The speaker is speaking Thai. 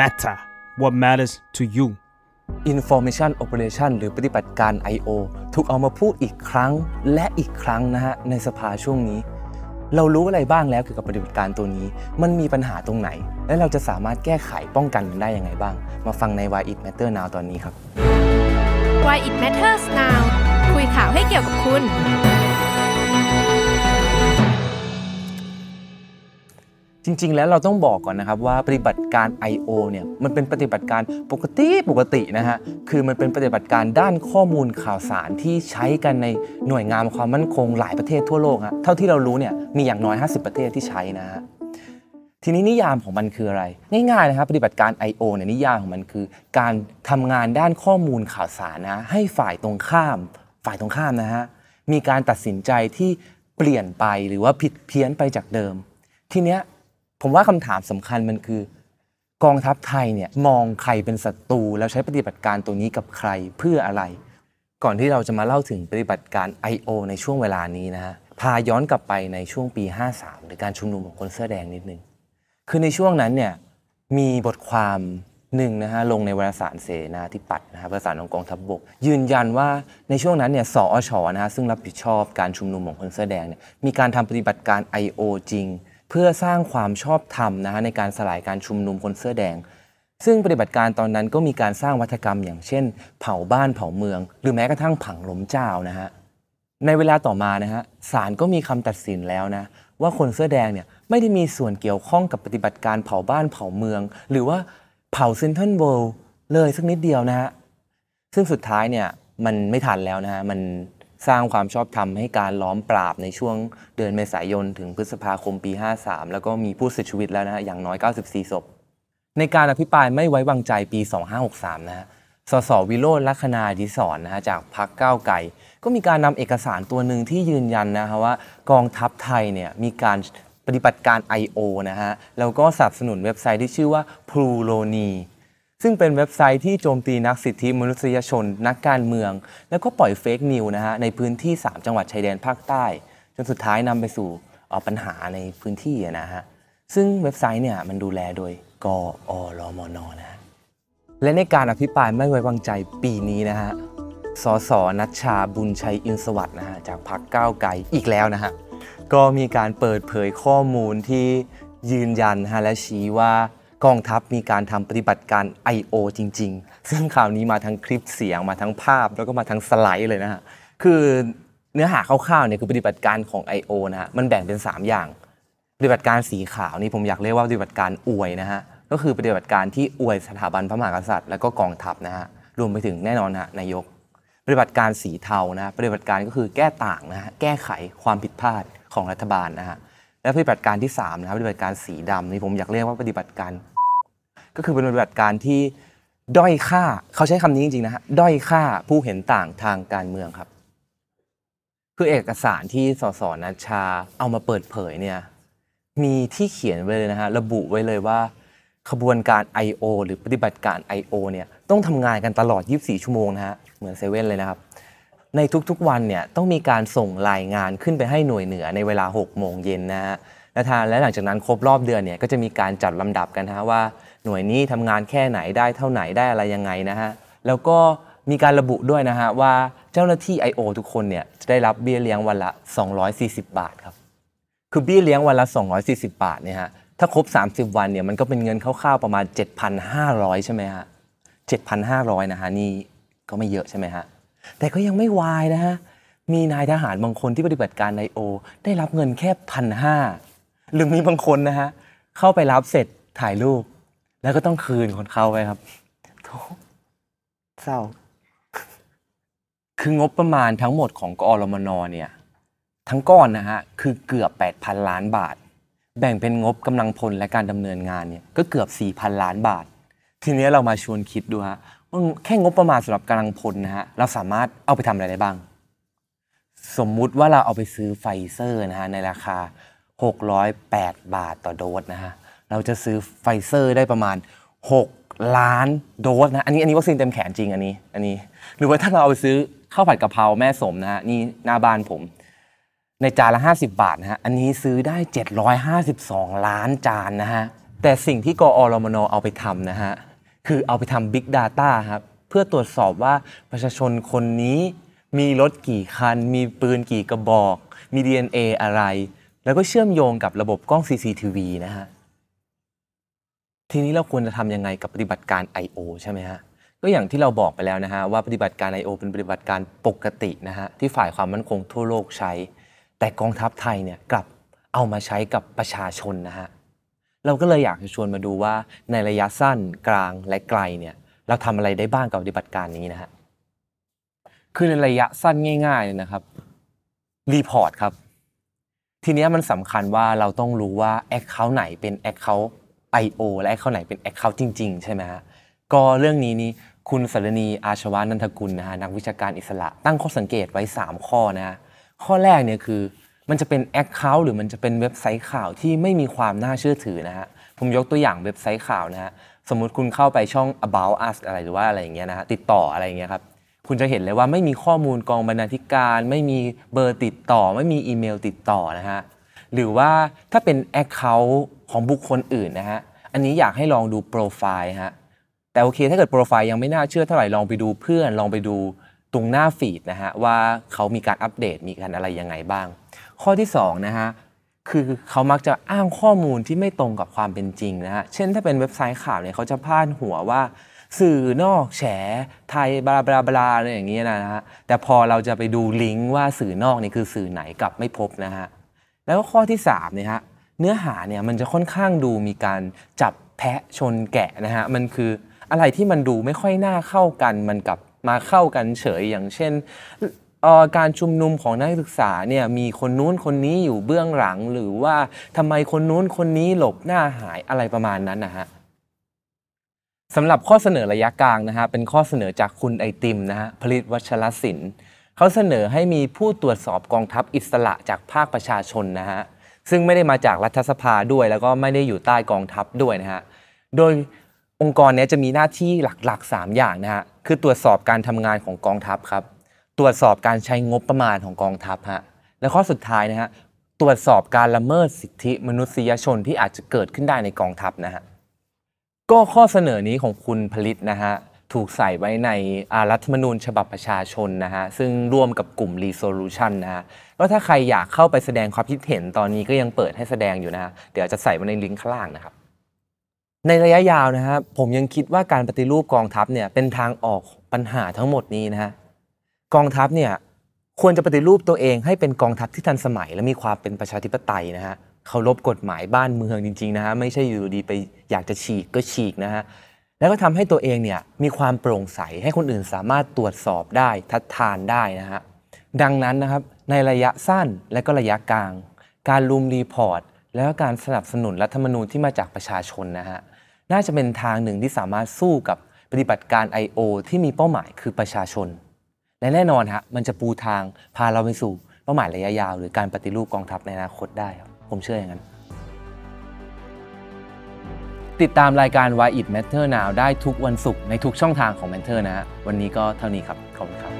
matter what matters to you Information Operation หรือปฏิบัติการ I.O. ถูกเอามาพูดอีกครั้งและอีกครั้งนะฮะในสภาช่วงนี้ เรารู้อะไรบ้างแล้วเกี่ยวกับปฏิบัติการตัวนี้ มันมีปัญหาตรงไหน และเราจะสามารถแก้ไขป้องกันมันได้ยังไงบ้าง มาฟังใน Why It Matter Now ตอนนี้ครับ Why it matters now คุยข่าวให้เกี่ยวกับคุณ จริง ๆ แล้วเราต้องบอกก่อนนะครับว่าปฏิบัติการ I.O. เนี่ยมันเป็นปฏิบัติการปกติปกตินะฮะคือมันเป็นปฏิบัติการด้านข้อมูลข่าวสารที่ใช้กันในหน่วยงานความมั่นคงหลายประเทศทั่วโลกฮะเท่าที่เรารู้เนี่ยมีอย่างน้อย 50 ประเทศที่ใช้นะฮะทีนี้นิยามของมันคืออะไร ง่ายๆนะครับปฏิบัติการ I.O. เนี่ยนิยามของมันคือ การทำงานด้านข้อมูลข่าวสารนะให้ฝ่ายตรงข้าม ฝ่ายตรงข้ามนะฮะมีการตัดสินใจที่เปลี่ยนไปหรือว่าผิดเพี้ยนไปจากเดิม ทีเนี้ย ผมว่าคำถามสำคัญมันคือ กองทัพไทยเนี่ยมองใครเป็นศัตรูแล้วใช้ปฏิบัติการตัวนี้กับใครเพื่ออะไร ก่อนที่เราจะมาเล่าถึงปฏิบัติการ I.O. ในช่วงเวลานี้นะฮะพาย้อนกลับไปในช่วงปี 53 หรือการชุมนุมของคนเสื้อแดงนิดนึง คือในช่วงนั้นเนี่ยมีบทความหนึ่งนะฮะลงในวารสารเสนาธิปัตย์นะฮะวารสารของกองทัพบบก ยืนยันว่าในช่วงนั้นเนี่ยสอชนะฮะซึ่งรับผิดชอบการชุมนุมของคนเสื้อแดงเนี่ยมีการทำปฏิบัติการ I.O. จริง เพื่อสร้างความชอบธรรมนะฮะในการสลายการชุมนุมคนเสื้อแดง ซึ่งปฏิบัติการตอนนั้นก็มีการสร้างวัฒกรรมอย่างเช่น เผาบ้านเผาเมือง หรือแม้กระทั่งผังล้มเจ้านะฮะในเวลาต่อมานะฮะศาลก็มีคำตัดสินแล้วนะว่าคนเสื้อแดงเนี่ยไม่ได้มีส่วนเกี่ยวข้องกับปฏิบัติการเผาบ้านเผาเมือง หรือว่าเผาเซนทรัลเวิลด์เลยสักนิดเดียวนะฮะซึ่งสุดท้ายเนี่ยมันไม่ทันแล้วนะฮะมัน สร้างความชอบธรรมให้การล้อมปราบในช่วงเดือนเมษายนถึงพฤษภาคมปี 53 แล้วก็มีผู้เสียชีวิตแล้วนะฮะอย่างน้อย 94 ศพ ในการอภิปรายไม่ไว้วางใจปี 2563 นะฮะสสวิโรจน์ลัคนาดิศรนะฮะจากพรรคก้าวไกลก็มีการนำเอกสารตัวหนึ่งที่ยืนยันนะฮะว่ากองทัพไทยเนี่ยมีการปฏิบัติการ I.O. นะฮะแล้วก็สนับสนุนเว็บไซต์ที่ชื่อว่า p r u l o n i ซึ่งเป็นเว็บไซต์ที่โจมตีนักสิทธิมนุษยชน นักการเมือง แล้วก็ปล่อยเฟกนิวนะฮะในพื้นที่ 3 จังหวัดชายแดนภาคใต้ จนสุดท้ายนำไปสู่ปัญหาในพื้นที่นะฮะซึ่งเว็บไซต์เนี่ยมันดูแลโดยกอรมนนะฮะและในการอภิปรายไม่ไว้วางใจปีนี้นะฮะสสนัชชาบุญชัยอินสวัสด์นะฮะจากพรรคก้าวไกลอีกแล้วนะฮะก็มีการเปิดเผยข้อมูลที่ยืนยันฮะและชี้ว่า กองทัพมีการทำปฏิบัติการ I.O. จริง ๆ ซึ่งข่าวนี้มาทั้งคลิปเสียงมาทั้งภาพแล้วก็มาทั้งสไลด์เลยนะฮะคือเนื้อหาคร่าวๆเนี่ยคือปฏิบัติการของ I.O. นะฮะมันแบ่งเป็น 3 อย่าง ปฏิบัติการสีขาวนี่ผมอยากเรียกว่าปฏิบัติการอวยนะฮะก็คือปฏิบัติการที่อวยสถาบันพระมหากษัตริย์และก็กองทัพนะฮะรวมไปถึงแน่นอนฮะนายก ปฏิบัติการสีเทานะปฏิบัติการก็คือแก้ต่างนะฮะแก้ไขความผิดพลาดของรัฐบาลนะฮะ และปฏิบัติการที่3นะครับปฏิบัติการสีดำนี่ผมอยากเรียกว่าปฏิบัติการ ก็คือเป็นปฏิบัติการที่ด้อยค่าเขาใช้คำนี้จริงๆนะฮะด้อยค่าผู้เห็นต่างทางการเมืองครับ คือเอกสารที่สสนัชชาเอามาเปิดเผยเนี่ยมีที่เขียนไว้เลยนะฮะระบุไว้เลยว่าขบวนการ I.O. หรือปฏิบัติการ I.O. เนี่ยต้องทำงานกันตลอด 24 ชั่วโมงนะฮะเหมือนเซเว่นเลยนะครับ ในทุกๆวันเนี่ยต้องมีการส่งรายงานขึ้นไปให้หน่วยเหนือในเวลา 6 โมงเย็นนะฮะและทางและหลังจากนั้นครบรอบเดือนเนี่ยก็จะมีการจัดลำดับกันฮะว่าหน่วยนี้ทำงานแค่ไหนได้เท่าไหนได้อะไรยังไงนะฮะแล้วก็มีการระบุด้วยนะฮะว่าเจ้าหน้าที่ I.O. ทุกคนเนี่ยจะได้รับเบี้ยเลี้ยงวันละ 240 บาทครับคือเบี้ยเลี้ยงวันละ 240 บาทเนี่ยฮะถ้าครบ 30 วันเนี่ยมันก็เป็นเงินคร่าวๆประมาณ 7,500 ใช่ไหมฮะ7,500นะฮะนี่ก็ไม่เยอะใช่ไหมฮะ แต่ก็ยังไม่วายนะฮะ มีนายทหารบางคนที่ปฏิบัติการในโอ ได้รับเงินแค่พันห้าหรือมีบางคนนะฮะ เข้าไปรับเสร็จถ่ายรูป แล้วก็ต้องคืนคนเขาไปครับโถเศร้า คืองบประมาณทั้งหมดของกอรมนเนี่ย ทั้งก้อนนะฮะ คือเกือบ 8,000 ล้านบาท แบ่งเป็นงบกำลังพลและการดำเนินงานเนี่ยก็เกือบ 4,000 ล้านบาท ทีนี้เรามาชวนคิดดูฮะ ว่าแค่งบประมาณสำหรับกำลังพลนะฮะเราสามารถเอาไปทำอะไรได้บ้าง สมมุติว่าเราเอาไปซื้อไฟเซอร์นะฮะในราคา 608 บาทต่อโดสนะฮะเราจะซื้อไฟเซอร์ได้ประมาณ 6 ล้านโดสนะอันนี้อันนี้วัคซีนเต็มแขนจริงอันนี้อันนี้ หรือว่าถ้าเราเอาไปซื้อข้าวผัดกะเพราแม่สมนะฮะนี่หน้าบ้านผม ในจานละ 50 บาทนะฮะอันนี้ซื้อได้ 752 ล้านจานนะฮะแต่สิ่งที่กอรมนเอาไปทำนะฮะ คือเอาไปทำ Big Data ครับ เพื่อตรวจสอบว่าประชาชนคนนี้มีรถกี่คัน มีปืนกี่กระบอก มี DNA อะไร แล้วก็เชื่อมโยงกับระบบกล้อง CCTV นะฮะ ทีนี้เราควรจะทำยังไงกับปฏิบัติการ I.O. ใช่ไหมฮะ ก็อย่างที่เราบอกไปแล้วนะฮะ ว่าปฏิบัติการ I.O. เป็นปฏิบัติการปกตินะฮะ ที่ฝ่ายความมั่นคงทั่วโลกใช้ แต่กองทัพไทยเนี่ยกลับเอามาใช้กับประชาชนนะฮะ เราก็เลยอยากจะชวนมาดูว่าในระยะสั้นกลางและไกลเนี่ยเราทำอะไรได้บ้างกับปฏิบัติการนี้นะฮะคือในระยะสั้นง่ายๆเลยนะครับ report ครับ ทีนี้มันสำคัญว่าเราต้องรู้ว่า Account ไหนเป็น Account I.O. และ Account ไหนเป็น Account จริง ๆ ใช่ไหมฮะก็เรื่องนี้นี่คุณสฤณีอาชวานันทกุลนะฮะนักวิชาการอิสระ ตั้งข้อสังเกตไว้ 3 ข้อนะฮะข้อแรกเนี่ยคือ มันจะเป็น Account หรือมันจะเป็นเว็บไซต์ข่าวที่ไม่มีความน่าเชื่อถือนะฮะผมยกตัวอย่างเว็บไซต์ข่าวนะฮะสมมุติคุณเข้าไปช่อง about us อะไรหรือว่าอะไรอย่างเงี้ยนะฮะติดต่ออะไรอย่างเงี้ยครับคุณจะเห็นเลยว่าไม่มีข้อมูลกองบรรณาธิการ ไม่มีเบอร์ติดต่อ ไม่มีอีเมลติดต่อนะฮะหรือว่าถ้าเป็น Account ของบุคคลอื่นนะฮะอันนี้อยากให้ลองดูโปรไฟล์ฮะแต่โอเคถ้าเกิดโปรไฟล์ยังไม่น่าเชื่อเท่าไหร่ลองไปดูเพื่อนลองไปดูตรงหน้าฟีดนะฮะว่าเขามีการอัปเดตมีการอะไรยังไงบ้าง ข้อที่สองนะฮะคือเขามักจะอ้างข้อมูลที่ไม่ตรงกับความเป็นจริงนะฮะเช่นถ้าเป็นเว็บไซต์ข่าวเนี่ยเขาจะพาดหัวว่า สื่อนอกแฉไทยบลาบลาบลาอะไรอย่างเงี้ยนะฮะแต่พอเราจะไปดูลิงก์ว่าสื่อนอกนี่คือสื่อไหนกลับไม่พบนะฮะแล้วก็ข้อที่3เนี่ยฮะเนื้อหาเนี่ยมันจะค่อนข้างดูมีการจับแพะชนแกะนะฮะมันคืออะไรที่มันดูไม่ค่อยน่าเข้ากันมันกลับมาเข้ากันเฉยอย่างเช่น ออการชุมนุมของนักศึกษาเนี่ยมีคนนู้นคนนี้อยู่เบื้องหลัง หรือว่าทำไมคนนู้นคนนี้หลบหน้าหายอะไรประมาณนั้นนะฮะสำหรับข้อเสนอระยะกลางนะฮะเป็นข้อเสนอจากคุณไอติมนะฮะผลิตวัชรศิลป์เขาเสนอให้มีผู้ตรวจสอบกองทัพอิสระจากภาคประชาชนนะฮะซึ่งไม่ได้มาจากรัฐสภาด้วย แล้วก็ไม่ได้อยู่ใต้กองทัพด้วยนะฮะโดยองค์กรนี้จะมีหน้าที่หลักๆ 3 อย่างนะฮะคือตรวจสอบการทำงานของกองทัพครับ ตรวจสอบการใช้งบประมาณของกองทัพฮะและข้อสุดท้ายนะฮะตรวจสอบการละเมิดสิทธิมนุษยชนที่อาจจะเกิดขึ้นได้ในกองทัพนะฮะก็ข้อเสนอนี้ของคุณผลิตนะฮะถูกใส่ไว้ในรัฐธรรมนูญฉบับประชาชนนะฮะซึ่งร่วมกับกลุ่ม Resolution นะฮะแล้วถ้าใครอยากเข้าไปแสดงความคิดเห็นตอนนี้ก็ยังเปิดให้แสดงอยู่นะฮะเดี๋ยวจะใส่ไว้ในลิงก์ข้างล่างนะครับ ในระยะยาวนะฮะผมยังคิดว่าการปฏิรูปกองทัพเนี่ยเป็นทางออกปัญหาทั้งหมดนี้นะฮะ กองทัพเนี่ยควรจะปฏิรูปตัวเองให้เป็นกองทัพที่ทันสมัย และมีความเป็นประชาธิปไตยนะฮะเคารพกฎหมายบ้านเมืองจริงๆนะฮะไม่ใช่อยู่ดีไปอยากจะฉีกก็ฉีกนะฮะแล้วก็ทำให้ตัวเองเนี่ยมีความโปร่งใสให้คนอื่นสามารถตรวจสอบได้ทัดทานได้นะฮะดังนั้นนะครับในระยะสั้นและก็ระยะกลาง การรุมรีพอร์ต แล้วก็การสนับสนุนรัฐธรรมนูญที่มาจากประชาชนนะฮะน่าจะเป็นทางหนึ่งที่สามารถสู้กับปฏิบัติการ I.O. ที่มีเป้าหมายคือประชาชน และแน่นอนฮะมันจะปูทางพาเราไปสู่เป้าหมายระยะยาว หรือการปฏิรูปกองทัพในอนาคตได้ครับผมเชื่ออย่างนั้น ติดตามรายการ Why It Matter Now ได้ทุกวันศุกร์ในทุกช่องทางของ Mentor นะฮะวันนี้ก็เท่านี้ครับ ขอบคุณครับ